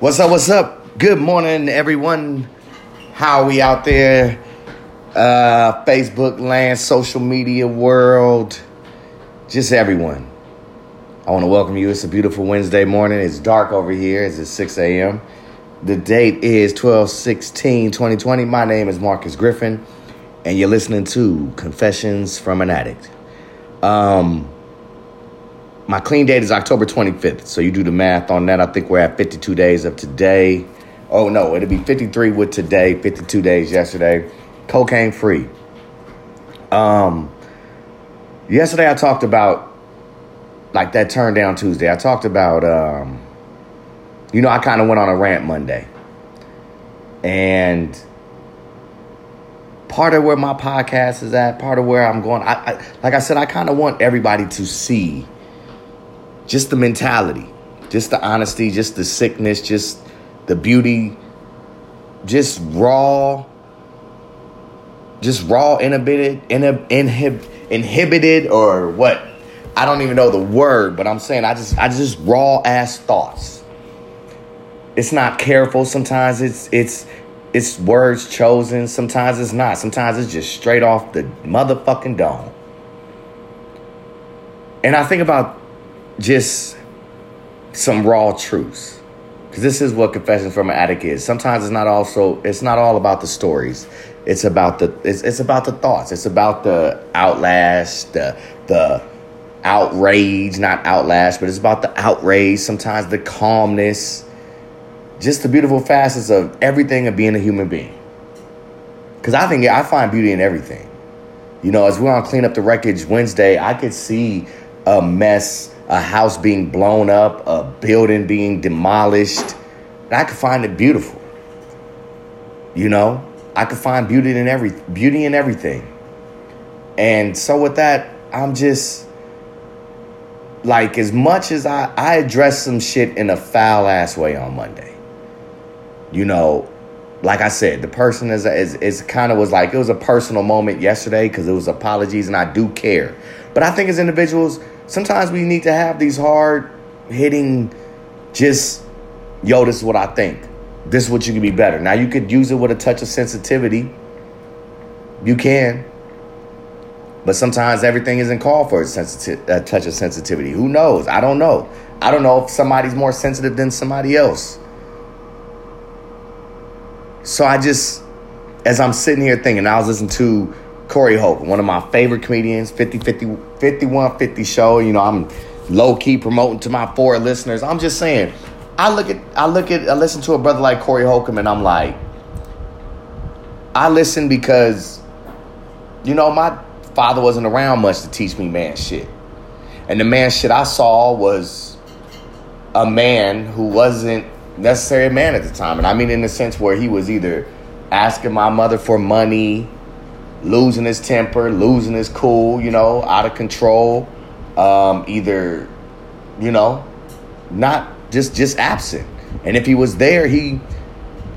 What's up? What's up? Good morning, everyone. How are we out there? Uh, Facebook land, social media world, just everyone. I want to welcome you. It's a beautiful Wednesday morning. It's dark over here. It's at 6 a.m. The date is 12 16 2020. My name is Marcus Griffin, and you're listening to Confessions from an Addict. Um, my clean date is October 25th. So you do the math on that. I think we're at 52 days of today. Oh no, it'll be 53 with today, 52 days yesterday. Cocaine free. Um yesterday I talked about like that turn down Tuesday. I talked about um you know, I kind of went on a rant Monday. And part of where my podcast is at, part of where I'm going, I, I like I said, I kind of want everybody to see just the mentality, just the honesty, just the sickness, just the beauty, just raw, just raw inhibited, inhib, inhib, inhibited, or what? I don't even know the word, but I'm saying I just I just raw ass thoughts. It's not careful. Sometimes it's it's it's words chosen. Sometimes it's not. Sometimes it's just straight off the motherfucking dome. And I think about just some raw truths. Because this is what confession from an addict is. Sometimes it's not also it's not all about the stories. It's about the it's, it's about the thoughts. It's about the outlast the the outrage not outlast but it's about the outrage sometimes the calmness. Just the beautiful facets of everything of being a human being. Because i think i find beauty in everything. You know as we're on clean up the wreckage wednesday i could see a mess a house being blown up, a building being demolished. And I could find it beautiful. You know, I could find beauty in every beauty in everything. And so with that, I'm just like as much as I I addressed some shit in a foul ass way on Monday. You know, like I said, the person is is, is kind of was like it was a personal moment yesterday because it was apologies and I do care. But I think as individuals, sometimes we need to have these hard hitting, just, yo, this is what I think. This is what you can be better. Now, you could use it with a touch of sensitivity. You can. But sometimes everything isn't called for a, sensitive, a touch of sensitivity. Who knows? I don't know. I don't know if somebody's more sensitive than somebody else. So I just, as I'm sitting here thinking, I was listening to Corey Holcomb, one of my favorite comedians, 50, 50, 5150 show. You know, I'm low key promoting to my four listeners. I'm just saying, I look at, I look at, I listen to a brother like Corey Holcomb and I'm like, I listen because, you know, my father wasn't around much to teach me man shit. And the man shit I saw was a man who wasn't necessarily a man at the time. And I mean in the sense where he was either asking my mother for money, losing his temper, losing his cool, you know, out of control, um, either, you know, not just just absent. And if he was there, he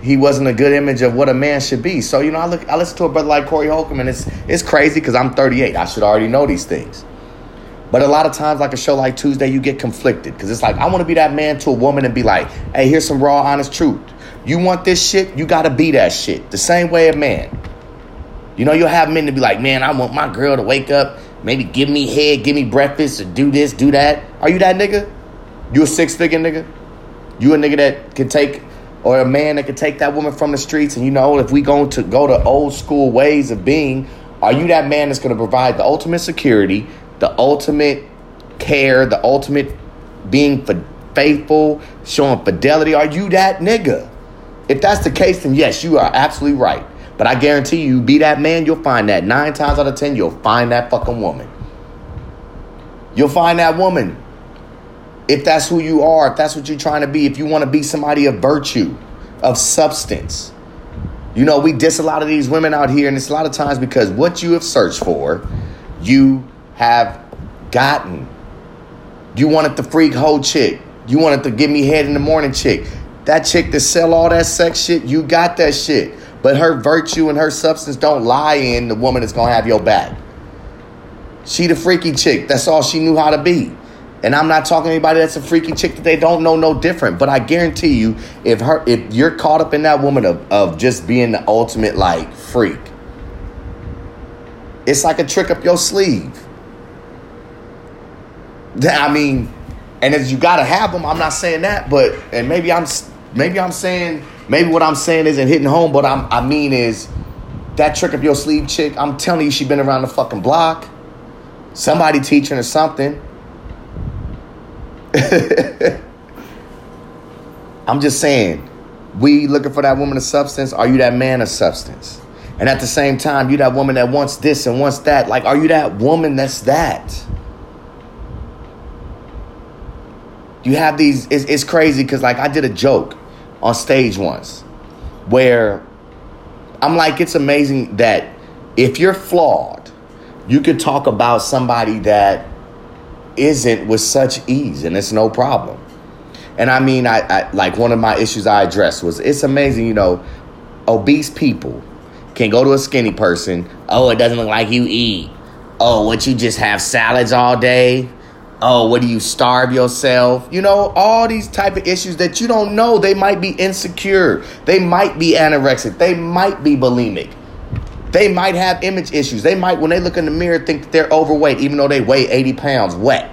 he wasn't a good image of what a man should be. So you know, I look, I listen to a brother like Corey Holcomb, and it's it's crazy because I'm 38. I should already know these things. But a lot of times, like a show like Tuesday, you get conflicted because it's like I want to be that man to a woman and be like, "Hey, here's some raw, honest truth. You want this shit? You got to be that shit. The same way a man. You know, you'll have men to be like, man, I want my girl to wake up, maybe give me head, give me breakfast, or do this, do that. Are you that nigga? You a six figure nigga? You a nigga that can take, or a man that can take that woman from the streets? And you know, if we go to go to old school ways of being, are you that man that's going to provide the ultimate security, the ultimate care, the ultimate being faithful, showing fidelity? Are you that nigga? If that's the case, then yes, you are absolutely right. But I guarantee you, be that man, you'll find that nine times out of ten, you'll find that fucking woman. You'll find that woman. If that's who you are, if that's what you're trying to be, if you want to be somebody of virtue, of substance. You know, we diss a lot of these women out here, and it's a lot of times because what you have searched for, you have gotten. You wanted the freak hoe chick. You wanted to give me head in the morning chick. That chick that sell all that sex shit, you got that shit. But her virtue and her substance don't lie in the woman that's gonna have your back. She the freaky chick. That's all she knew how to be. And I'm not talking to anybody that's a freaky chick that they don't know no different. But I guarantee you, if her if you're caught up in that woman of, of just being the ultimate like freak, it's like a trick up your sleeve. I mean, and if you gotta have them, I'm not saying that, but and maybe I'm maybe I'm saying maybe what I'm saying isn't hitting home, but I'm I mean is that trick up your sleeve chick. I'm telling you, she been around the fucking block. Somebody teaching her something. I'm just saying, we looking for that woman of substance. Are you that man of substance? And at the same time, you that woman that wants this and wants that. Like, are you that woman that's that? You have these. It's, it's crazy because like I did a joke on stage once where I'm like, it's amazing that if you're flawed, you could talk about somebody that isn't with such ease and it's no problem. And I mean, I, I, like one of my issues I addressed was it's amazing, you know, obese people can go to a skinny person. Oh, it doesn't look like you eat. Oh, what you just have salads all day? Oh, what do you starve yourself? You know, all these type of issues that you don't know. They might be insecure. They might be anorexic. They might be bulimic. They might have image issues. They might, when they look in the mirror, think that they're overweight, even though they weigh 80 pounds wet.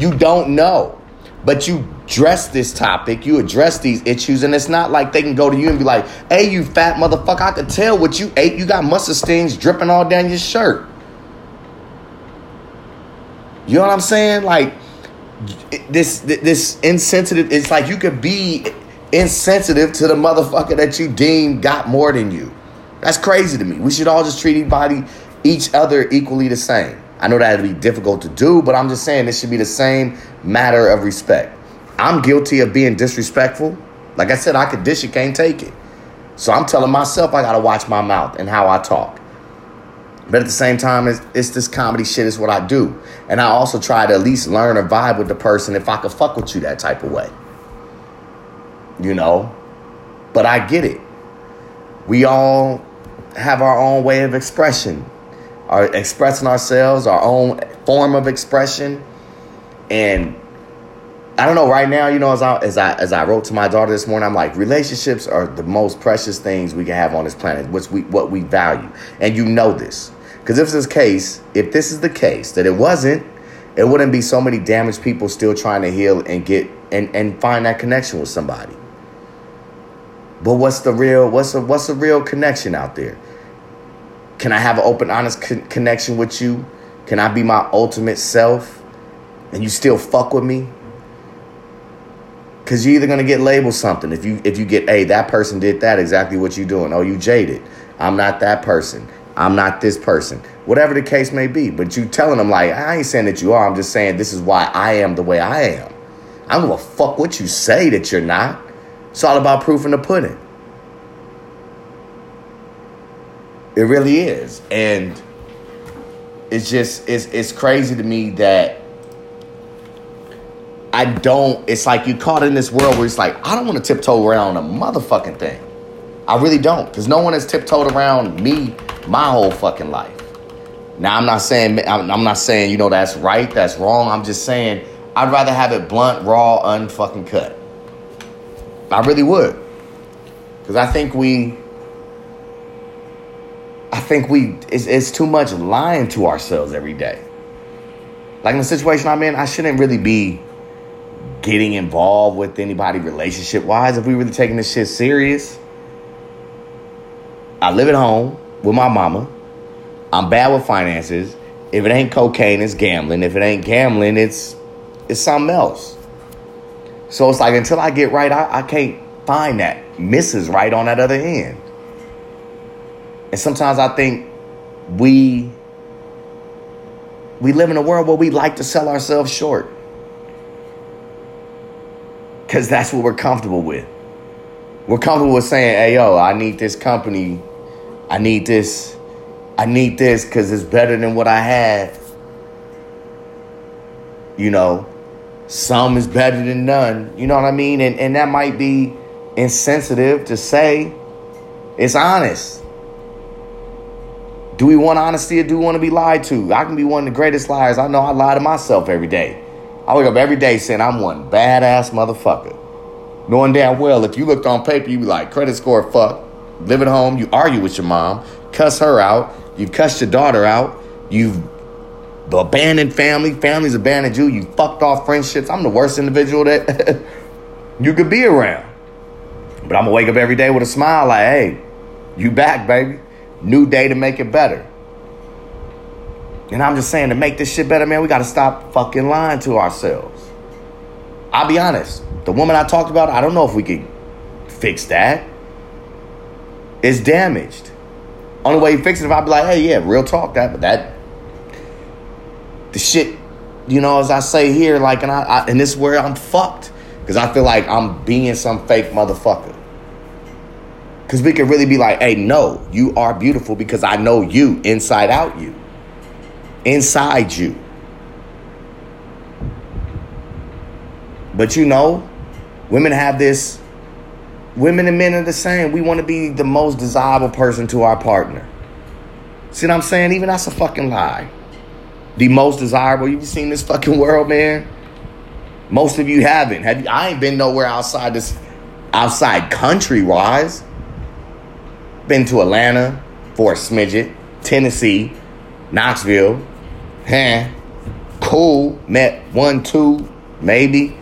You don't know. But you address this topic, you address these issues, and it's not like they can go to you and be like, hey, you fat motherfucker, I could tell what you ate. You got mustard stains dripping all down your shirt. You know what I'm saying? Like, this this insensitive, it's like you could be insensitive to the motherfucker that you deem got more than you. That's crazy to me. We should all just treat anybody, each other equally the same. I know that'd be difficult to do, but I'm just saying this should be the same matter of respect. I'm guilty of being disrespectful. Like I said, I could dish it, can't take it. So I'm telling myself I gotta watch my mouth and how I talk. But at the same time, it's, it's this comedy shit is what I do. And I also try to at least learn or vibe with the person if I could fuck with you that type of way. You know? But I get it. We all have our own way of expression, our expressing ourselves, our own form of expression. And I don't know, right now, you know, as I as I as I wrote to my daughter this morning, I'm like, relationships are the most precious things we can have on this planet, which we what we value. And you know this. Because if this is case, if this is the case, that it wasn't, it wouldn't be so many damaged people still trying to heal and get and, and find that connection with somebody. But what's the real what's the what's the real connection out there? Can I have an open, honest con- connection with you? Can I be my ultimate self, and you still fuck with me? Cause you're either gonna get labeled something if you if you get, hey, that person did that exactly what you're doing. Oh, you jaded. I'm not that person. I'm not this person. Whatever the case may be. But you telling them like, I ain't saying that you are. I'm just saying this is why I am the way I am. I don't give a fuck what you say that you're not. It's all about proof in the pudding. It really is. And it's just it's it's crazy to me that I don't it's like you caught in this world where it's like I don't want to tiptoe around a motherfucking thing. I really don't because no one has tiptoed around me my whole fucking life. Now I'm not saying I'm, not saying you know that's right, that's wrong. I'm just saying I'd rather have it blunt, raw, unfucking cut. I really would. Because I think we, I think we, it's, it's too much lying to ourselves every day. Like in the situation I'm in, I shouldn't really be getting involved with anybody relationship wise if we really taking this shit serious. I live at home with my mama. I'm bad with finances. If it ain't cocaine, it's gambling. If it ain't gambling, it's it's something else. So it's like until I get right, I, I can't find that Mrs. Right on that other end. And sometimes I think we we live in a world where we like to sell ourselves short. Cause that's what we're comfortable with. We're comfortable with saying, hey yo, I need this company, I need this, I need this because it's better than what I had. You know, some is better than none. You know what I mean? And and that might be insensitive to say. It's honest. Do we want honesty or do we want to be lied to? I can be one of the greatest liars. I know I lie to myself every day. I wake up every day saying I'm one badass motherfucker. Knowing damn well if you looked on paper, you'd be like, credit score fuck. Live at home, you argue with your mom, cuss her out, you've cussed your daughter out, you've abandoned family, family's abandoned you, you fucked off friendships. I'm the worst individual that you could be around. But I'm gonna wake up every day with a smile like, hey, you back, baby. New day to make it better. And I'm just saying to make this shit better, man, we gotta stop fucking lying to ourselves. I'll be honest. The woman I talked about, I don't know if we could fix that. It's damaged. Only way you fix it if I be like, hey, yeah, real talk, that, but that, the shit, you know, as I say here, like, and I, I and this is where I'm fucked because I feel like I'm being some fake motherfucker. Because we can really be like, hey, no, you are beautiful because I know you inside out you. Inside you. But you know, women have this, women and men are the same. We want to be the most desirable person to our partner. See what I'm saying? Even that's a fucking lie. The most desirable. You've seen this fucking world, man? Most of you haven't. Have you, I ain't been nowhere outside this, outside country wise. Been to Atlanta for a smidget, Tennessee, Knoxville. Huh? Cool. Met one, two, maybe.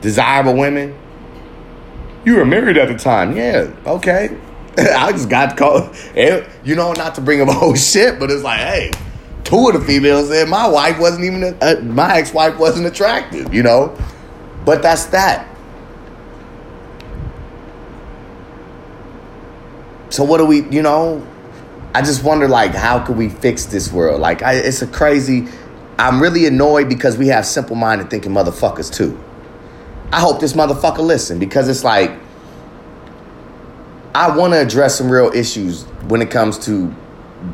Desirable women. You were married at the time. Yeah, okay. I just got caught. You know, not to bring up old shit, but it's like, hey, two of the females said my wife wasn't even, uh, my ex wife wasn't attractive, you know? But that's that. So what do we, you know? I just wonder, like, how could we fix this world? Like, I, it's a crazy. I'm really annoyed because we have simple-minded thinking motherfuckers too. I hope this motherfucker listen because it's like I want to address some real issues when it comes to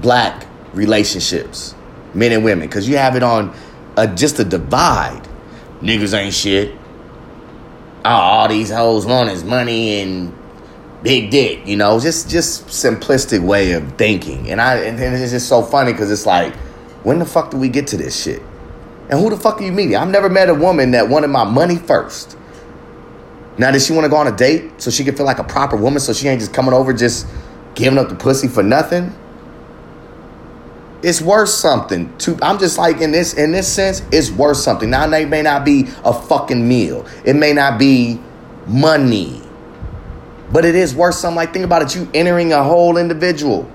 black relationships, men and women, because you have it on a, just a divide. Niggas ain't shit. Oh, all these hoes want is money and big dick, you know, just just simplistic way of thinking. And I and it's just so funny because it's like, when the fuck do we get to this shit? And who the fuck are you meeting? I've never met a woman that wanted my money first. Now, does she want to go on a date so she can feel like a proper woman so she ain't just coming over just giving up the pussy for nothing? It's worth something. To I'm just like in this in this sense, it's worth something. Now it may not be a fucking meal. It may not be money. But it is worth something. Like think about it. You entering a whole individual.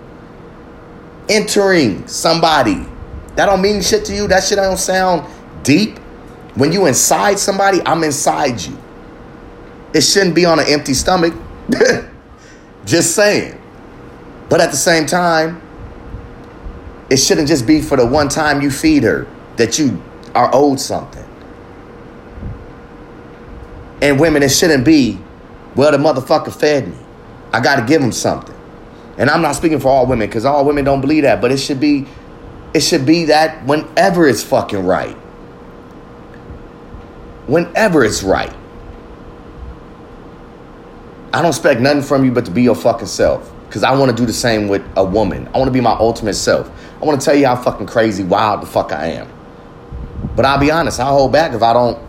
Entering somebody. That don't mean shit to you. That shit don't sound deep. When you inside somebody, I'm inside you. It shouldn't be on an empty stomach. just saying. But at the same time, it shouldn't just be for the one time you feed her that you are owed something. And women, it shouldn't be, well, the motherfucker fed me. I got to give him something. And I'm not speaking for all women because all women don't believe that, but it should be, it should be that whenever it's fucking right. Whenever it's right. I don't expect nothing from you but to be your fucking self. Because I want to do the same with a woman. I want to be my ultimate self. I want to tell you how fucking crazy, wild the fuck I am. But I'll be honest, I'll hold back if I don't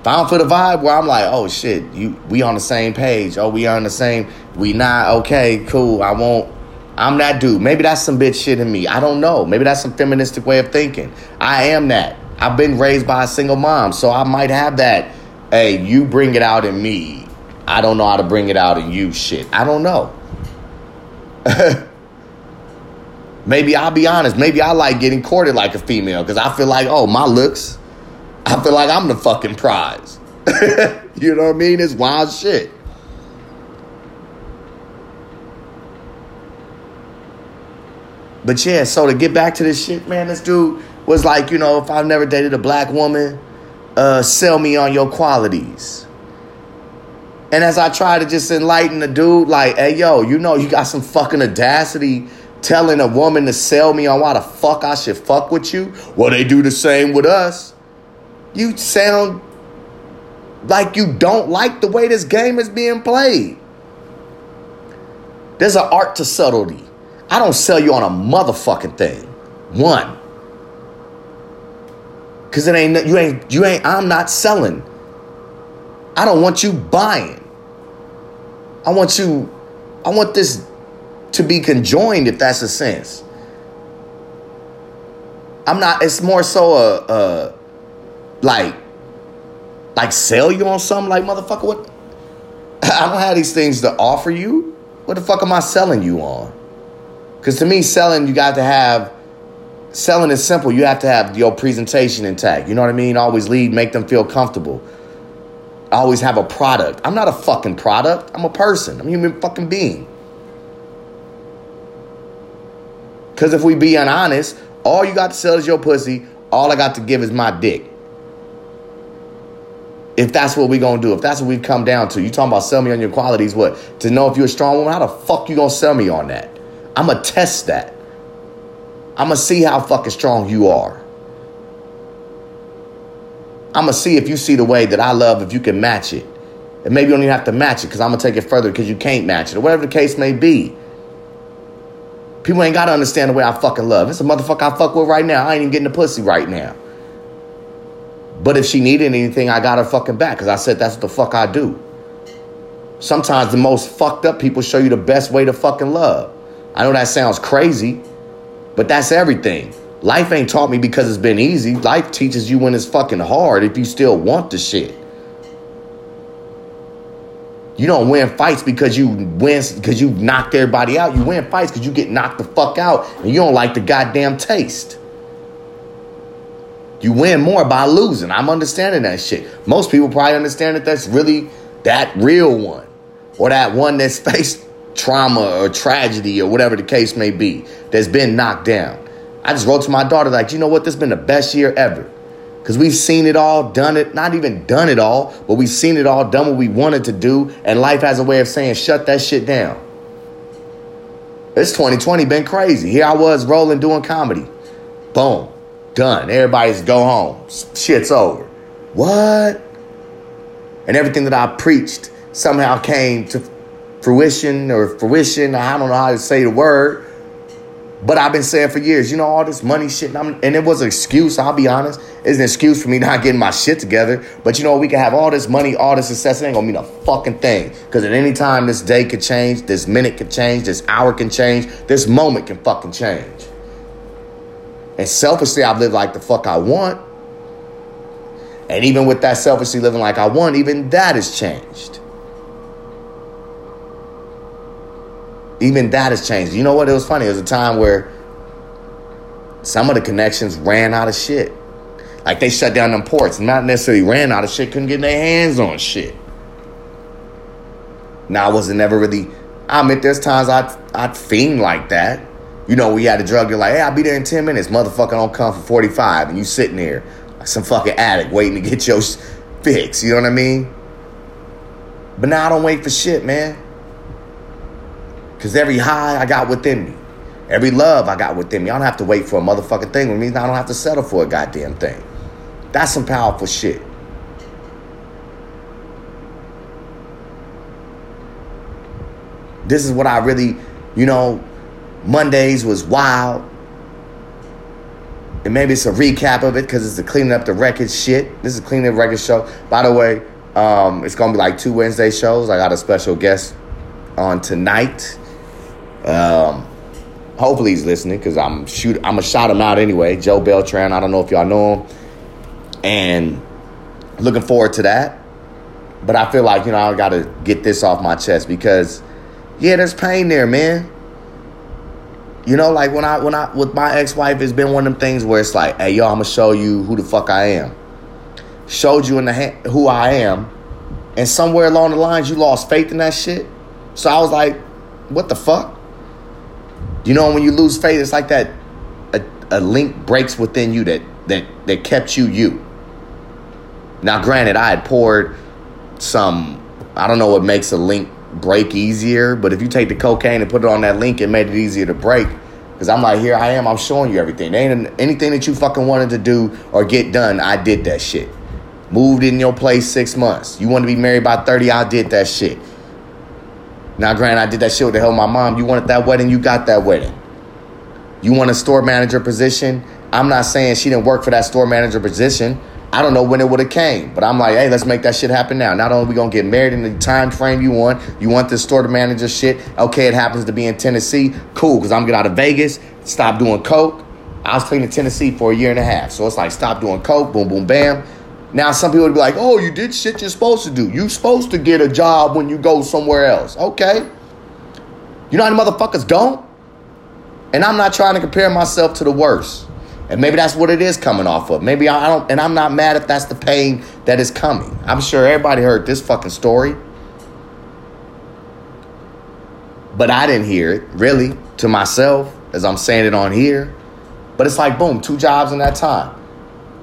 if I don't feel the vibe where I'm like, oh shit, you we on the same page. Oh, we on the same, we not okay, cool. I won't I'm that dude. Maybe that's some bitch shit in me. I don't know. Maybe that's some feministic way of thinking. I am that. I've been raised by a single mom, so I might have that. Hey, you bring it out in me. I don't know how to bring it out in you shit. I don't know. Maybe I'll be honest. Maybe I like getting courted like a female because I feel like, oh, my looks. I feel like I'm the fucking prize. you know what I mean? It's wild shit. But yeah, so to get back to this shit, man, this dude was like, you know, if I've never dated a black woman, uh, sell me on your qualities. And as I try to just enlighten the dude, like, hey, yo, you know, you got some fucking audacity telling a woman to sell me on why the fuck I should fuck with you. Well, they do the same with us. You sound like you don't like the way this game is being played. There's an art to subtlety. I don't sell you on a motherfucking thing. One. Cause it ain't you ain't you ain't I'm not selling. I don't want you buying. I want you I want this to be conjoined if that's a sense. I'm not it's more so a, a like like sell you on something like motherfucker what I don't have these things to offer you. What the fuck am I selling you on? Cause to me selling you got to have selling is simple. You have to have your presentation intact. You know what I mean? Always lead, make them feel comfortable. I always have a product. I'm not a fucking product. I'm a person. I'm a human fucking being. Because if we be honest, all you got to sell is your pussy. All I got to give is my dick. If that's what we gonna do, if that's what we've come down to, you talking about sell me on your qualities, what? To know if you're a strong woman, how the fuck you gonna sell me on that? I'ma test that. I'm gonna see how fucking strong you are. I'm gonna see if you see the way that I love, if you can match it. And maybe you don't even have to match it because I'm gonna take it further because you can't match it, or whatever the case may be. People ain't gotta understand the way I fucking love. It's a motherfucker I fuck with right now. I ain't even getting the pussy right now. But if she needed anything, I got her fucking back because I said that's what the fuck I do. Sometimes the most fucked up people show you the best way to fucking love. I know that sounds crazy, but that's everything. Life ain't taught me because it's been easy. Life teaches you when it's fucking hard if you still want the shit. You don't win fights because you win because you knocked everybody out. You win fights because you get knocked the fuck out and you don't like the goddamn taste. You win more by losing. I'm understanding that shit. Most people probably understand that that's really that real one or that one that's faced trauma or tragedy or whatever the case may be that's been knocked down. I just wrote to my daughter, like, you know what? This has been the best year ever. Because we've seen it all, done it, not even done it all, but we've seen it all, done what we wanted to do, and life has a way of saying, shut that shit down. It's 2020, been crazy. Here I was rolling, doing comedy. Boom, done. Everybody's go home. Shit's over. What? And everything that I preached somehow came to fruition or fruition. I don't know how to say the word. But I've been saying for years, you know, all this money shit, and, and it was an excuse, I'll be honest. It's an excuse for me not getting my shit together. But you know, we can have all this money, all this success, it ain't gonna mean a fucking thing. Because at any time, this day could change, this minute could change, this hour can change, this moment can fucking change. And selfishly, I've lived like the fuck I want. And even with that selfishly living like I want, even that has changed. Even that has changed. You know what? It was funny. It was a time where some of the connections ran out of shit. Like they shut down them ports. Not necessarily ran out of shit, couldn't get their hands on shit. Now I wasn't never really I admit there's times I'd I'd fiend like that. You know, we had a drug, you're like, hey, I'll be there in 10 minutes. Motherfucker don't come for 45. And you sitting there like some fucking addict waiting to get your fix. You know what I mean? But now I don't wait for shit, man. Because every high I got within me, every love I got within me, I don't have to wait for a motherfucking thing. It means I don't have to settle for a goddamn thing. That's some powerful shit. This is what I really, you know, Mondays was wild. And maybe it's a recap of it because it's the cleaning up the record shit. This is a cleaning up record show. By the way, um, it's gonna be like two Wednesday shows. I got a special guest on tonight. Um, hopefully he's listening because I'm shoot. I'm gonna shout him out anyway. Joe Beltran. I don't know if y'all know him, and looking forward to that. But I feel like you know I gotta get this off my chest because yeah, there's pain there, man. You know, like when I when I with my ex wife, it's been one of them things where it's like, hey, yo, I'm gonna show you who the fuck I am. Showed you in the who I am, and somewhere along the lines, you lost faith in that shit. So I was like, what the fuck? You know, when you lose faith, it's like that a, a link breaks within you that that that kept you you. Now, granted, I had poured some. I don't know what makes a link break easier, but if you take the cocaine and put it on that link, it made it easier to break. Because I'm like, here I am, I'm showing you everything. There ain't anything that you fucking wanted to do or get done, I did that shit. Moved in your place six months. You want to be married by 30, I did that shit. Now, granted, I did that shit with the hell my mom. You wanted that wedding, you got that wedding. You want a store manager position, I'm not saying she didn't work for that store manager position. I don't know when it would have came, but I'm like, hey, let's make that shit happen now. Not only we gonna get married in the time frame you want, you want this store manager shit. Okay, it happens to be in Tennessee. Cool, because I'm get out of Vegas, stop doing coke. I was clean in Tennessee for a year and a half, so it's like stop doing coke, boom, boom, bam. Now some people would be like, oh, you did shit you're supposed to do. You supposed to get a job when you go somewhere else. Okay. You know how motherfuckers don't? And I'm not trying to compare myself to the worst. And maybe that's what it is coming off of. Maybe I don't, and I'm not mad if that's the pain that is coming. I'm sure everybody heard this fucking story. But I didn't hear it, really, to myself, as I'm saying it on here. But it's like, boom, two jobs in that time.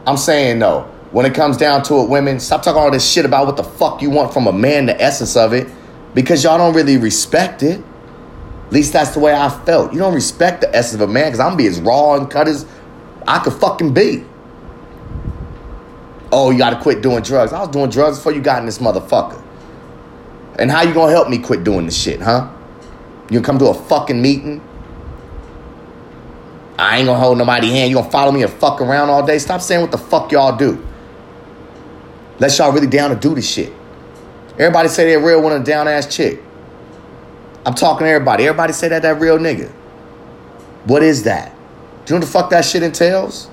I'm saying, no. When it comes down to it, women, stop talking all this shit about what the fuck you want from a man, the essence of it, because y'all don't really respect it. At least that's the way I felt. You don't respect the essence of a man because I'm be as raw and cut as I could fucking be. Oh, you gotta quit doing drugs. I was doing drugs before you got in this motherfucker. And how you gonna help me quit doing this shit, huh? You gonna come to a fucking meeting? I ain't gonna hold nobody hand. You gonna follow me and fuck around all day? Stop saying what the fuck y'all do. Let y'all really down to do this shit. Everybody say they're real one a down ass chick. I'm talking to everybody. Everybody say that that real nigga. What is that? Do you know what the fuck that shit entails?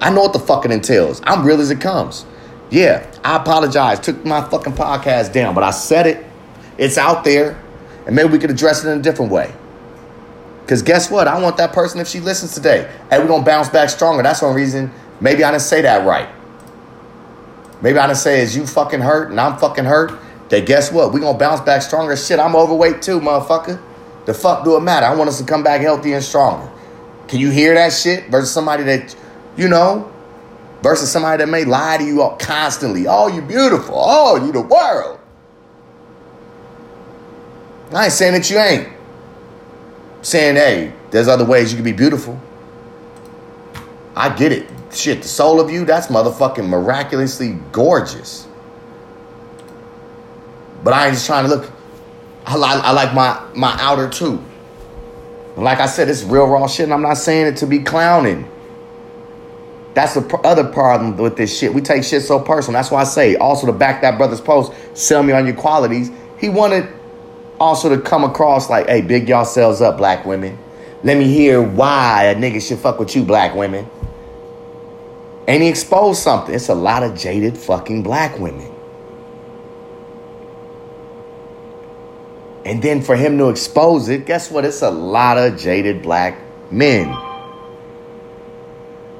I know what the fuck it entails. I'm real as it comes. Yeah, I apologize. Took my fucking podcast down, but I said it. It's out there. And maybe we could address it in a different way. Because guess what? I want that person, if she listens today, hey, we're going to bounce back stronger. That's one reason maybe I didn't say that right. Maybe I didn't say, is you fucking hurt and I'm fucking hurt? That guess what? we to bounce back stronger. Shit, I'm overweight too, motherfucker. The fuck do it matter? I want us to come back healthy and stronger. Can you hear that shit versus somebody that, you know, versus somebody that may lie to you all constantly? Oh, you beautiful. Oh, you the world. I ain't saying that you ain't. saying, hey, there's other ways you can be beautiful. I get it. Shit, the soul of you, that's motherfucking miraculously gorgeous. But I ain't just trying to look. I like, I like my, my outer too. like I said, it's real raw shit, and I'm not saying it to be clowning. That's the pr- other problem with this shit. We take shit so personal. That's why I say, also to back that brother's post, sell me on your qualities. He wanted also to come across like, hey, big y'all selves up, black women. Let me hear why a nigga should fuck with you, black women. And he exposed something. It's a lot of jaded fucking black women. And then for him to expose it, guess what? It's a lot of jaded black men.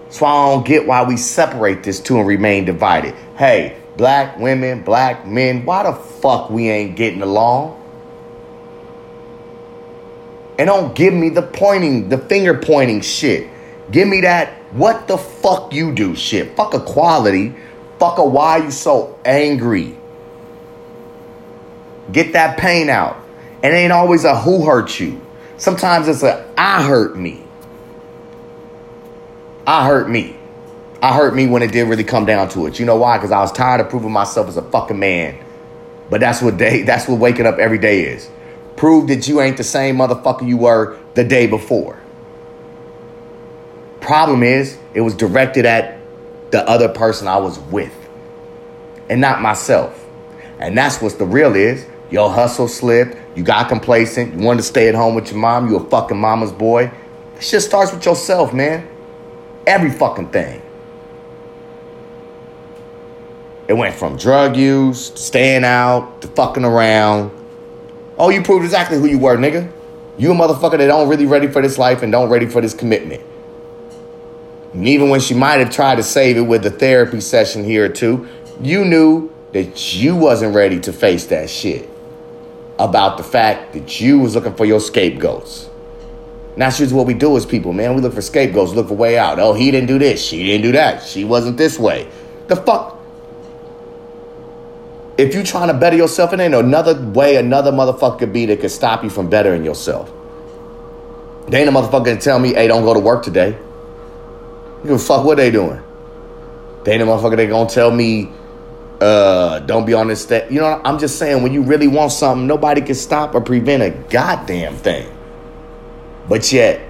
So I don't get why we separate this two and remain divided. Hey, black women, black men, why the fuck we ain't getting along? And don't give me the pointing, the finger pointing shit. Give me that what the fuck you do shit. Fuck equality. Fuck a why you so angry. Get that pain out. And it ain't always a who hurt you. Sometimes it's a I hurt me. I hurt me. I hurt me when it did really come down to it. You know why? Because I was tired of proving myself as a fucking man. But that's what day that's what waking up every day is. Prove that you ain't the same motherfucker you were the day before. Problem is, it was directed at the other person I was with and not myself. And that's what the real is. Your hustle slipped. You got complacent. You wanted to stay at home with your mom. You a fucking mama's boy. This shit starts with yourself, man. Every fucking thing. It went from drug use, staying out, to fucking around, Oh, you proved exactly who you were, nigga. You a motherfucker that don't really ready for this life and don't ready for this commitment. And even when she might have tried to save it with a therapy session here or two, you knew that you wasn't ready to face that shit. About the fact that you was looking for your scapegoats. And that's just what we do as people, man. We look for scapegoats, look for way out. Oh, he didn't do this, she didn't do that, she wasn't this way. The fuck if you trying to better yourself, it ain't another way another motherfucker could be that could stop you from bettering yourself. They ain't a motherfucker to tell me, hey, don't go to work today. You fuck what they doing. They a motherfucker they gonna tell me, uh, don't be on this step. You know, I'm just saying, when you really want something, nobody can stop or prevent a goddamn thing. But yet,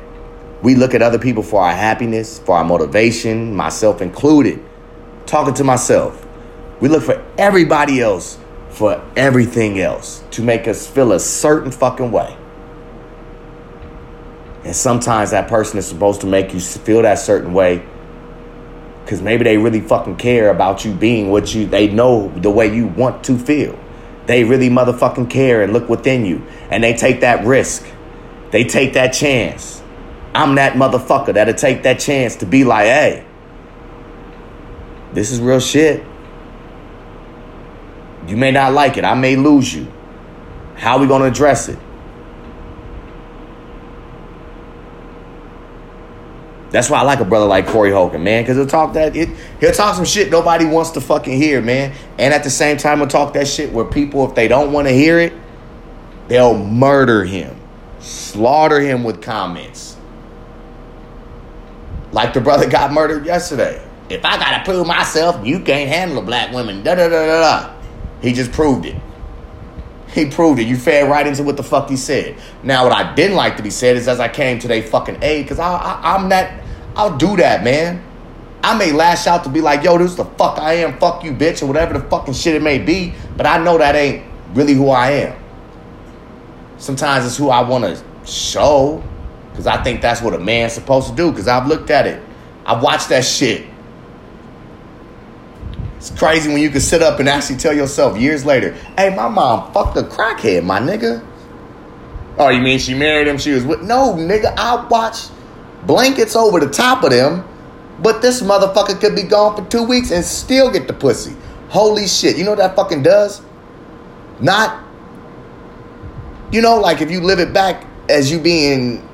We look at other people for our happiness, for our motivation, myself included. Talking to myself. We look for everybody else for everything else to make us feel a certain fucking way. And sometimes that person is supposed to make you feel that certain way because maybe they really fucking care about you being what you, they know the way you want to feel. They really motherfucking care and look within you. And they take that risk. They take that chance. I'm that motherfucker that'll take that chance to be like, hey, this is real shit. You may not like it. I may lose you. How are we going to address it? That's why I like a brother like Corey Holcomb, man, because he'll talk that it, he'll talk some shit nobody wants to fucking hear, man. And at the same time, he'll talk that shit where people, if they don't want to hear it, they'll murder him, slaughter him with comments. Like the brother got murdered yesterday. If I gotta prove myself, you can't handle black women. Da da da da da. He just proved it. He proved it. You fed right into what the fuck he said. Now, what I didn't like that he said is as I came to their fucking aid, because I, I, I'm that, I'll do that, man. I may lash out to be like, yo, this is the fuck I am, fuck you, bitch, or whatever the fucking shit it may be, but I know that ain't really who I am. Sometimes it's who I want to show, because I think that's what a man's supposed to do, because I've looked at it. I've watched that shit. It's crazy when you can sit up and actually tell yourself years later, hey, my mom fucked a crackhead, my nigga. Oh, you mean she married him? She was with. No, nigga, I watched blankets over the top of them, but this motherfucker could be gone for two weeks and still get the pussy. Holy shit. You know what that fucking does? Not, you know, like if you live it back as you being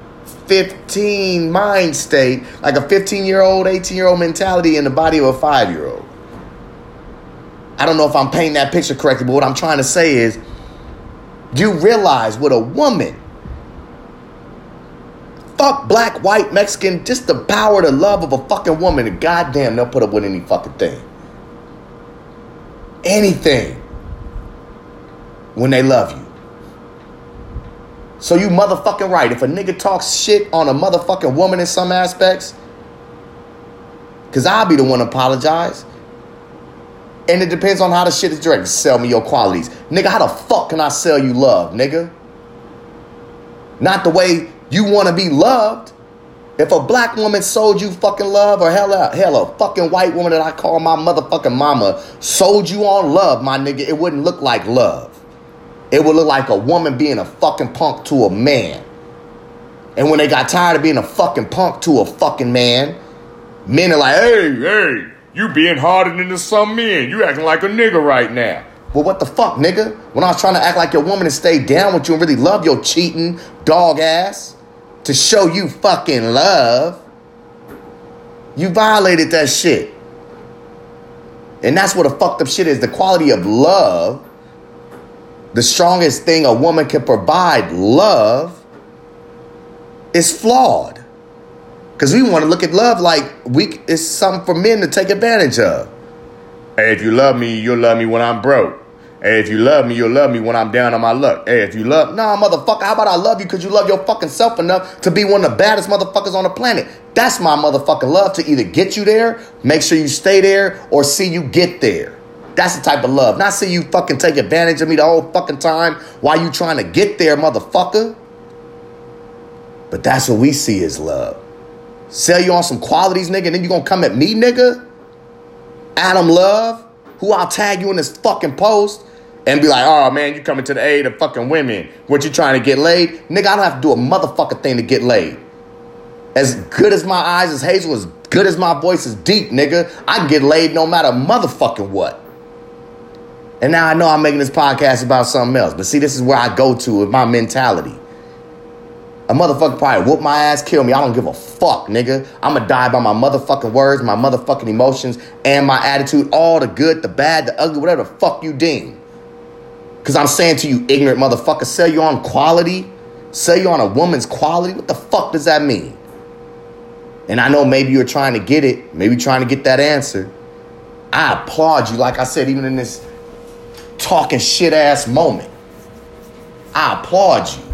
15 mind state, like a 15 year old, 18 year old mentality in the body of a five year old. I don't know if I'm painting that picture correctly, but what I'm trying to say is you realize with a woman, fuck black, white, Mexican, just the power, the love of a fucking woman, and goddamn, they'll put up with any fucking thing. Anything. When they love you. So you motherfucking right. If a nigga talks shit on a motherfucking woman in some aspects, because I'll be the one to apologize. And it depends on how the shit is directed. Sell me your qualities. Nigga, how the fuck can I sell you love, nigga? Not the way you want to be loved. If a black woman sold you fucking love, or hell, hell, a fucking white woman that I call my motherfucking mama sold you on love, my nigga, it wouldn't look like love. It would look like a woman being a fucking punk to a man. And when they got tired of being a fucking punk to a fucking man, men are like, hey, hey, you being harder than some men. You acting like a nigga right now. Well, what the fuck, nigga? When I was trying to act like your woman and stay down with you and really love your cheating dog ass to show you fucking love, you violated that shit. And that's what a fucked up shit is. The quality of love, the strongest thing a woman can provide, love, is flawed. Because we want to look at love like we it's something for men to take advantage of. Hey, if you love me, you'll love me when I'm broke. Hey, if you love me, you'll love me when I'm down on my luck. Hey, if you love, nah, motherfucker, how about I love you because you love your fucking self enough to be one of the baddest motherfuckers on the planet? That's my motherfucking love to either get you there, make sure you stay there, or see you get there. That's the type of love. Not see you fucking take advantage of me the whole fucking time while you trying to get there, motherfucker. But that's what we see as love. Sell you on some qualities, nigga, and then you gonna come at me, nigga? Adam Love, who I'll tag you in this fucking post and be like, oh man, you coming to the aid of fucking women. What you trying to get laid? Nigga, I don't have to do a motherfucking thing to get laid. As good as my eyes is hazel, as good as my voice is deep, nigga, I can get laid no matter motherfucking what. And now I know I'm making this podcast about something else. But see, this is where I go to with my mentality. A motherfucker probably whoop my ass, kill me. I don't give a fuck, nigga. I'ma die by my motherfucking words, my motherfucking emotions, and my attitude. All the good, the bad, the ugly, whatever the fuck you deem. Cause I'm saying to you, ignorant motherfucker, sell you on quality, sell you on a woman's quality. What the fuck does that mean? And I know maybe you're trying to get it, maybe trying to get that answer. I applaud you, like I said, even in this talking shit ass moment. I applaud you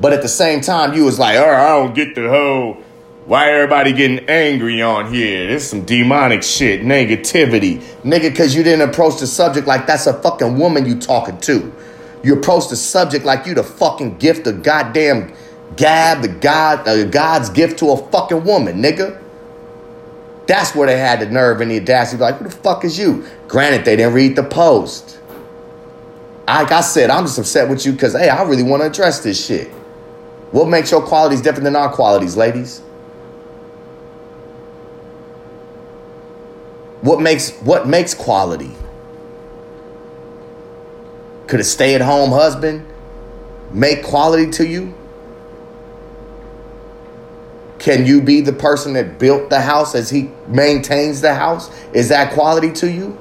But at the same time, you was like, oh, I don't get the whole why everybody getting angry on here? This some demonic shit, negativity. Nigga, cause you didn't approach the subject like that's a fucking woman you talking to. You approach the subject like you the fucking gift of goddamn Gab, the God, uh, God's gift to a fucking woman, nigga. That's where they had the nerve and the audacity. Like, who the fuck is you? Granted, they didn't read the post. Like I said, I'm just upset with you because, hey, I really want to address this shit. What makes your qualities different than our qualities, ladies? What makes what makes quality? Could a stay-at-home husband make quality to you? Can you be the person that built the house as he maintains the house? Is that quality to you?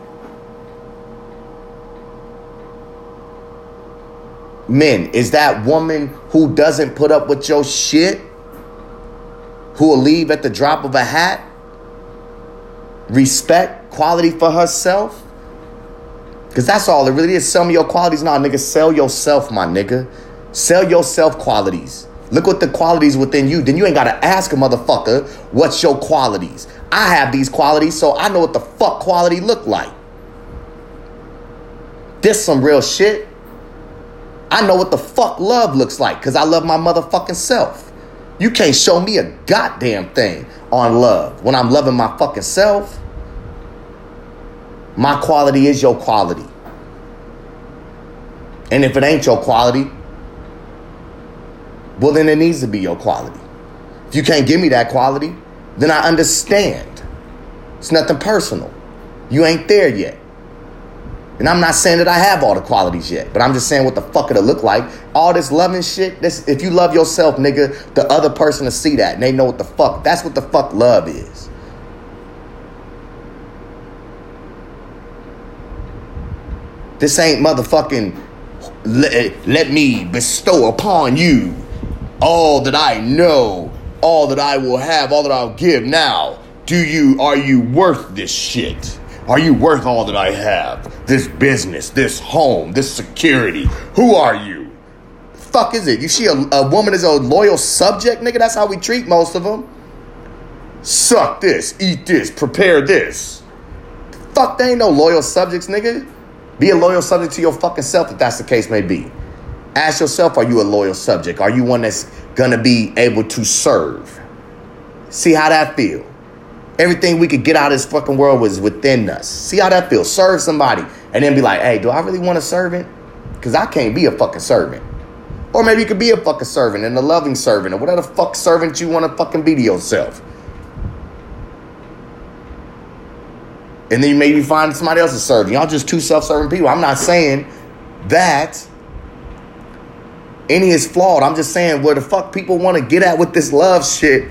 Men, is that woman who doesn't put up with your shit? Who will leave at the drop of a hat? respect, quality for herself. Because that's all it really is. Sell me your qualities. Nah, nigga, sell yourself, my nigga. Sell yourself qualities. Look what the qualities within you. Then you ain't gotta ask a motherfucker what's your qualities. I have these qualities, so I know what the fuck quality look like. This some real shit. I know what the fuck love looks like because I love my motherfucking self. You can't show me a goddamn thing on love when I'm loving my fucking self. My quality is your quality. And if it ain't your quality, well, then it needs to be your quality. If you can't give me that quality, then I understand. It's nothing personal. You ain't there yet. And I'm not saying that I have all the qualities yet, but I'm just saying what the fuck it'll look like. All this loving shit, this, if you love yourself, nigga, the other person to see that and they know what the fuck. That's what the fuck love is. This ain't motherfucking let, eh, let me bestow upon you all that I know, all that I will have, all that I'll give. Now, do you, are you worth this shit? Are you worth all that I have? This business, this home, this security. Who are you? Fuck is it? You see a, a woman as a loyal subject, nigga? That's how we treat most of them. Suck this, eat this, prepare this. Fuck, they ain't no loyal subjects, nigga. Be a loyal subject to your fucking self if that's the case may be. Ask yourself, are you a loyal subject? Are you one that's gonna be able to serve? See how that feel. Everything we could get out of this fucking world was within us. See how that feels? Serve somebody and then be like, hey, do I really want a servant? Because I can't be a fucking servant. Or maybe you could be a fucking servant and a loving servant or whatever fuck servant you want to fucking be to yourself. And then you maybe find somebody else to serve. Y'all just two self-serving people. I'm not saying that any is flawed. I'm just saying where the fuck people want to get at with this love shit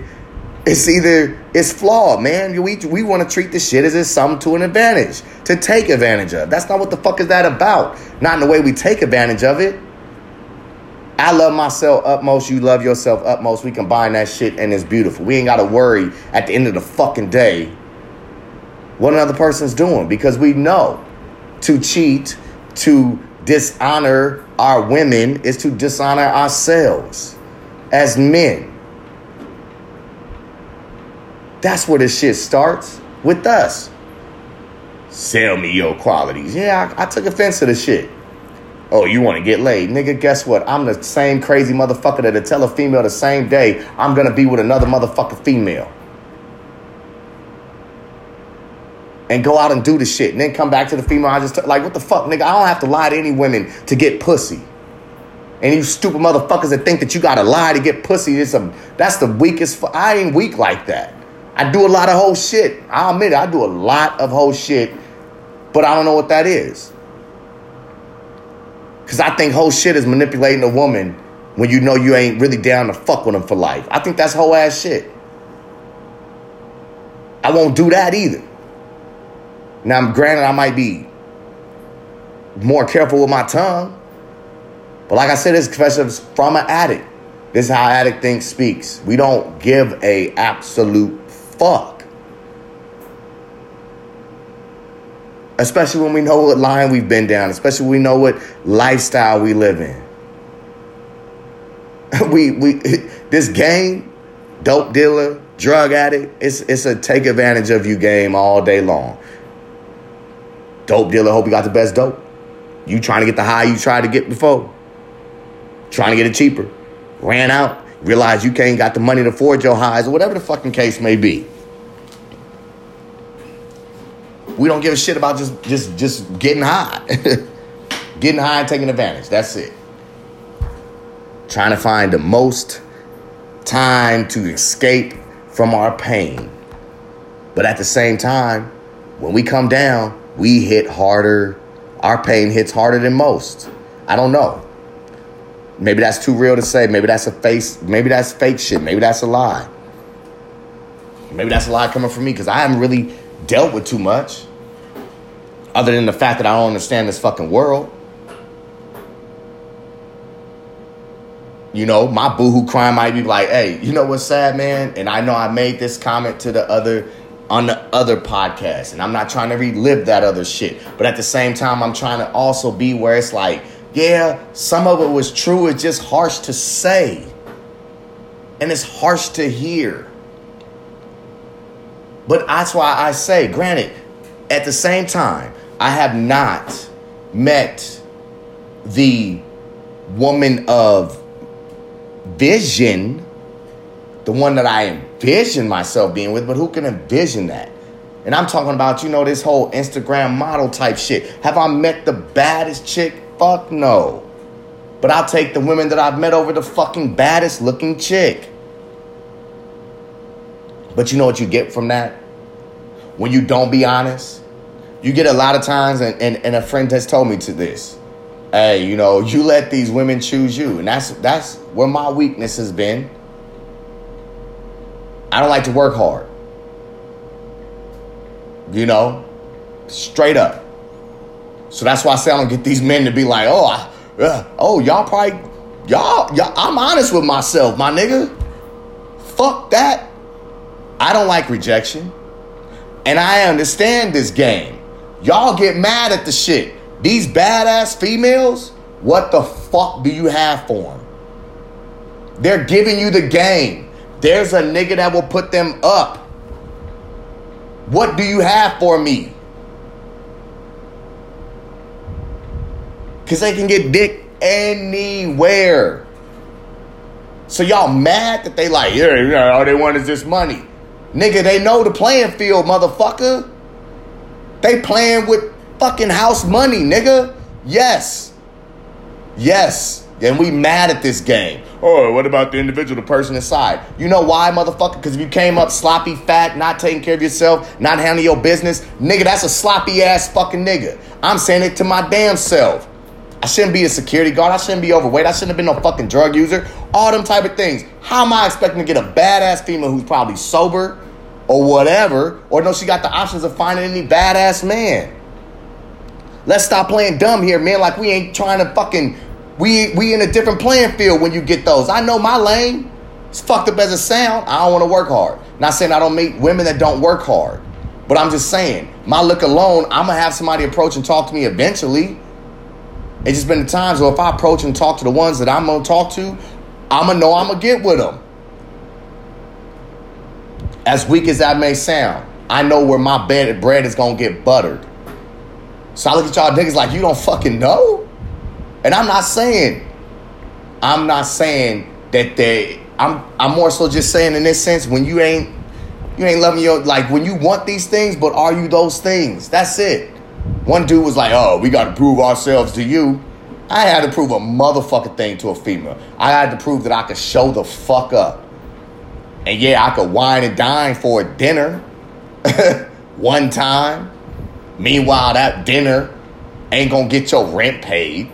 it's either it's flawed, man. We we want to treat the shit as it's something to an advantage to take advantage of. That's not what the fuck is that about. Not in the way we take advantage of it. I love myself utmost. You love yourself utmost. We combine that shit and it's beautiful. We ain't got to worry at the end of the fucking day what another person's doing because we know to cheat, to dishonor our women is to dishonor ourselves as men. That's where this shit starts with us. Sell me your qualities. Yeah, I, I took offense to the shit. Oh, you want to get laid? Nigga, guess what? I'm the same crazy motherfucker that'll tell a female the same day I'm gonna be with another motherfucker female. And go out and do the shit. And then come back to the female I just, t- like, what the fuck, nigga? I don't have to lie to any women to get pussy. And you stupid motherfuckers that think that you gotta lie to get pussy, it's a, that's the weakest, I ain't weak like that. I do a lot of whole shit. I'll admit it, I do a lot of whole shit, but I don't know what that is. Because I think whole shit is manipulating a woman when you know you ain't really down to fuck with them for life. I think that's whole ass shit. I won't do that either. Now, granted, I might be more careful with my tongue. But like I said, this confession is from an addict. This is how addict thinks speaks. We don't give a absolute fuck. Especially when we know what line we've been down, especially when we know what lifestyle we live in. we we this game, dope dealer, drug addict, it's it's a take advantage of you game all day long. Dope dealer, hope you got the best dope. You trying to get the high you tried to get before. Trying to get it cheaper. Ran out, realized you can't got the money to afford your highs or whatever the fucking case may be. We don't give a shit about just just just getting high. getting high and taking advantage. That's it. Trying to find the most time to escape from our pain. But at the same time, when we come down, we hit harder. Our pain hits harder than most. I don't know. Maybe that's too real to say. Maybe that's a face. Maybe that's fake shit. Maybe that's a lie. Maybe that's a lie coming from me because I haven't really dealt with too much, other than the fact that I don't understand this fucking world. You know, my boohoo crime might be like, hey, you know what's sad, man? And I know I made this comment to the other on the other podcast, and I'm not trying to relive that other shit. But at the same time, I'm trying to also be where it's like, yeah, some of it was true, it's just harsh to say. And it's harsh to hear. But that's why I say, granted, at the same time, I have not met the woman of vision, the one that I envision myself being with, but who can envision that? And I'm talking about, you know, this whole Instagram model type shit. Have I met the baddest chick? Fuck no. But I'll take the women that I've met over the fucking baddest looking chick. But you know what you get from that? When you don't be honest, you get a lot of times, and, and, and a friend has told me to this. Hey, you know, you let these women choose you. And that's that's where my weakness has been. I don't like to work hard. You know, straight up. So that's why I say I don't get these men to be like, oh, I, uh, oh, y'all probably, y'all, y'all, I'm honest with myself, my nigga. Fuck that. I don't like rejection. And I understand this game. Y'all get mad at the shit. These badass females, what the fuck do you have for them? They're giving you the game. There's a nigga that will put them up. What do you have for me? Because they can get dick anywhere. So y'all mad that they like, yeah, yeah, all they want is this money. Nigga, they know the playing field, motherfucker. They playing with fucking house money, nigga. Yes. Yes. And we mad at this game. Oh, what about the individual, the person inside? You know why, motherfucker? Because if you came up sloppy, fat, not taking care of yourself, not handling your business, nigga, that's a sloppy ass fucking nigga. I'm saying it to my damn self. I shouldn't be a security guard. I shouldn't be overweight. I shouldn't have been no fucking drug user. All them type of things. How am I expecting to get a badass female who's probably sober or whatever, or no, she got the options of finding any badass man? Let's stop playing dumb here, man. Like we ain't trying to fucking we we in a different playing field when you get those. I know my lane. It's fucked up as a sound. I don't want to work hard. Not saying I don't meet women that don't work hard, but I'm just saying my look alone. I'm gonna have somebody approach and talk to me eventually. It's just been the times where if I approach and talk to the ones that I'm gonna talk to, I'm gonna know I'm gonna get with them. As weak as that may sound, I know where my bed bread is gonna get buttered. So I look at y'all niggas like you don't fucking know. And I'm not saying, I'm not saying that they. I'm I'm more so just saying in this sense when you ain't you ain't loving your like when you want these things, but are you those things? That's it. One dude was like, "Oh, we got to prove ourselves to you." I had to prove a motherfucking thing to a female. I had to prove that I could show the fuck up. And yeah, I could wine and dine for a dinner one time. Meanwhile, that dinner ain't gonna get your rent paid,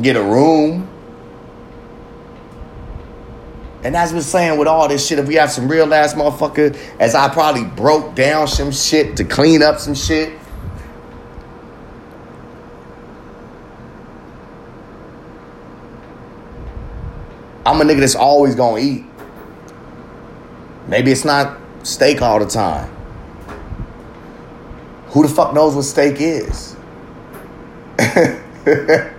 get a room. And as we're saying with all this shit, if we have some real ass motherfucker, as I probably broke down some shit to clean up some shit. I'm a nigga that's always gonna eat. Maybe it's not steak all the time. Who the fuck knows what steak is? I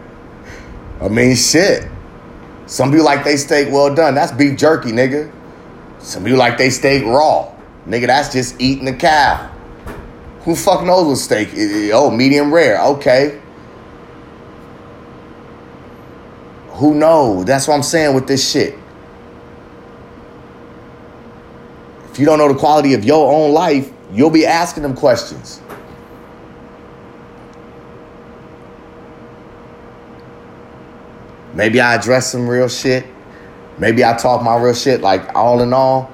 mean, shit. Some people like they steak well done. That's beef jerky, nigga. Some people like they steak raw. Nigga, that's just eating the cow. Who fuck knows what steak? Oh, medium rare. Okay. Who knows? That's what I'm saying with this shit. If you don't know the quality of your own life, you'll be asking them questions. Maybe I address some real shit. Maybe I talk my real shit. Like, all in all,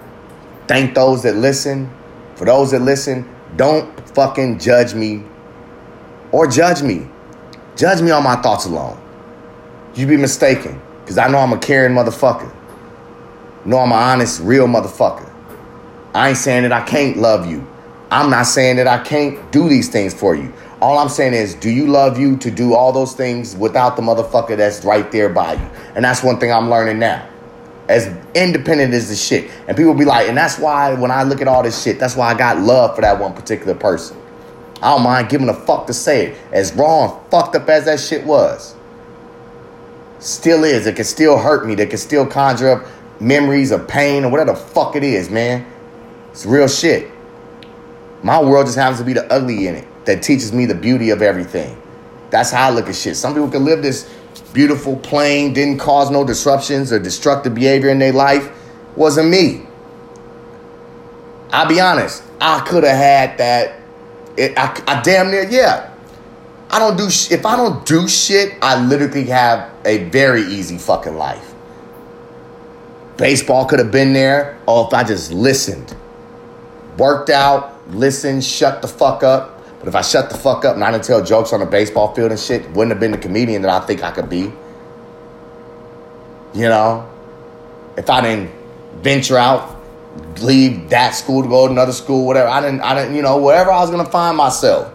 thank those that listen. For those that listen, don't fucking judge me or judge me. Judge me on my thoughts alone. You be mistaken. Because I know I'm a caring motherfucker. know I'm an honest, real motherfucker. I ain't saying that I can't love you. I'm not saying that I can't do these things for you. All I'm saying is, do you love you to do all those things without the motherfucker that's right there by you? And that's one thing I'm learning now. As independent as the shit. And people be like, and that's why when I look at all this shit, that's why I got love for that one particular person. I don't mind giving a fuck to say it. As wrong, fucked up as that shit was. Still is. It can still hurt me. That can still conjure up memories of pain or whatever the fuck it is, man. It's real shit. My world just happens to be the ugly in it that teaches me the beauty of everything. That's how I look at shit. Some people can live this beautiful, plain, didn't cause no disruptions or destructive behavior in their life. Wasn't me. I'll be honest. I could have had that. It, I, I damn near yeah. I don't do sh- if I don't do shit. I literally have a very easy fucking life. Baseball could have been there, or if I just listened, worked out, listened, shut the fuck up. But if I shut the fuck up and I didn't tell jokes on the baseball field and shit, wouldn't have been the comedian that I think I could be. You know? If I didn't venture out, leave that school to go to another school, whatever. I didn't I didn't, you know, wherever I was gonna find myself.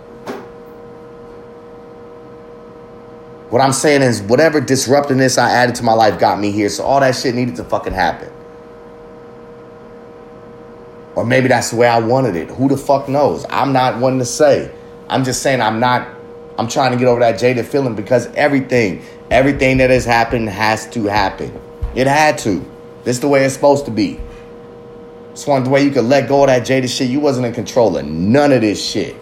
What I'm saying is whatever disruptiveness I added to my life got me here. So all that shit needed to fucking happen. Or maybe that's the way I wanted it. Who the fuck knows? I'm not one to say. I'm just saying I'm not I'm trying to get over that jaded feeling because everything, everything that has happened has to happen. It had to. This is the way it's supposed to be. It's one the way you could let go of that jaded shit. You wasn't in control of none of this shit.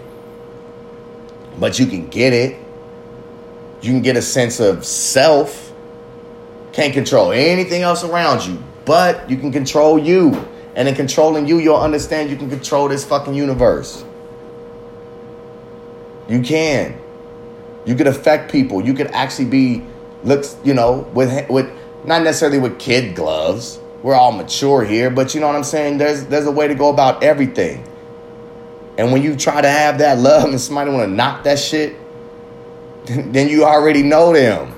But you can get it. You can get a sense of self. Can't control anything else around you, but you can control you. And in controlling you, you'll understand you can control this fucking universe. You can. You could affect people. You could actually be looks, you know, with with not necessarily with kid gloves. We're all mature here, but you know what I'm saying? There's there's a way to go about everything. And when you try to have that love and somebody want to knock that shit, then you already know them.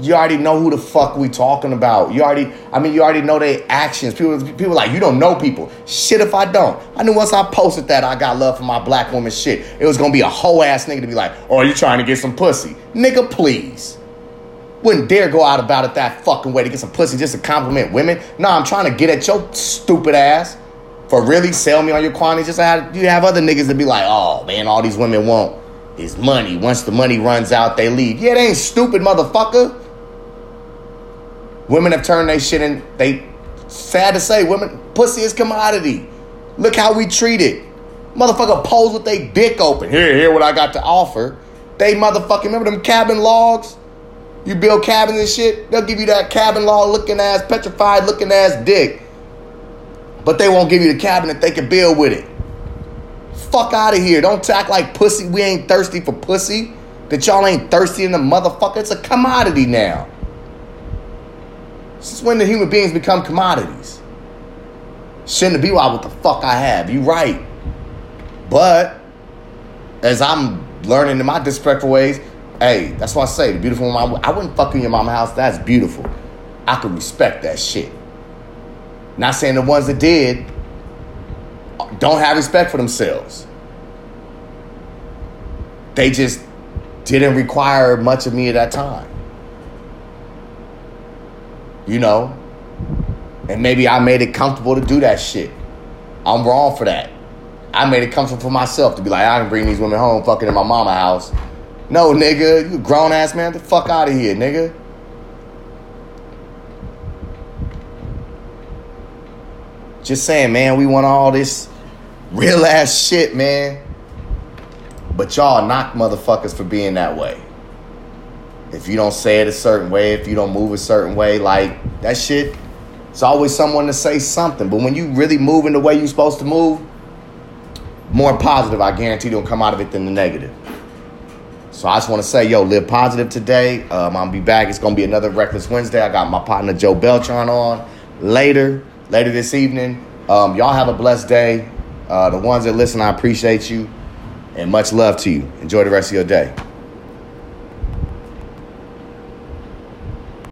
You already know who the fuck we talking about. You already, I mean, you already know their actions. People, people like you don't know people. Shit, if I don't, I knew once I posted that I got love for my black woman. Shit, it was gonna be a whole ass nigga to be like, "Oh, you trying to get some pussy, nigga? Please." Wouldn't dare go out about it that fucking way to get some pussy just to compliment women. No, I'm trying to get at your stupid ass for really sell me on your quantity. Just have, you have other niggas that be like, "Oh man, all these women want is money. Once the money runs out, they leave." Yeah, they ain't stupid, motherfucker. Women have turned their shit in. They sad to say, women pussy is commodity. Look how we treat it. Motherfucker pose with they dick open. Here, here, what I got to offer. They motherfucking remember them cabin logs. You build cabins and shit. They'll give you that cabin log looking ass, petrified looking ass dick. But they won't give you the cabin that they can build with it. Fuck out of here. Don't act like pussy. We ain't thirsty for pussy. That y'all ain't thirsty in the motherfucker. It's a commodity now. Since when the human beings become commodities? Shouldn't be why what the fuck I have. You right. But as I'm learning in my disrespectful ways, hey, that's why I say the beautiful mom. I wouldn't fuck in your mama house. That's beautiful. I could respect that shit. Not saying the ones that did don't have respect for themselves. They just didn't require much of me at that time. You know? And maybe I made it comfortable to do that shit. I'm wrong for that. I made it comfortable for myself to be like, I can bring these women home fucking in my mama house. No, nigga, you grown ass man, the fuck out of here, nigga. Just saying, man, we want all this real ass shit, man. But y'all knock motherfuckers for being that way. If you don't say it a certain way, if you don't move a certain way, like that shit, it's always someone to say something. But when you really move in the way you're supposed to move, more positive, I guarantee you'll come out of it than the negative. So I just want to say, yo, live positive today. Um, I'll be back. It's gonna be another Reckless Wednesday. I got my partner Joe Beltron on later, later this evening. Um, y'all have a blessed day. Uh, the ones that listen, I appreciate you, and much love to you. Enjoy the rest of your day.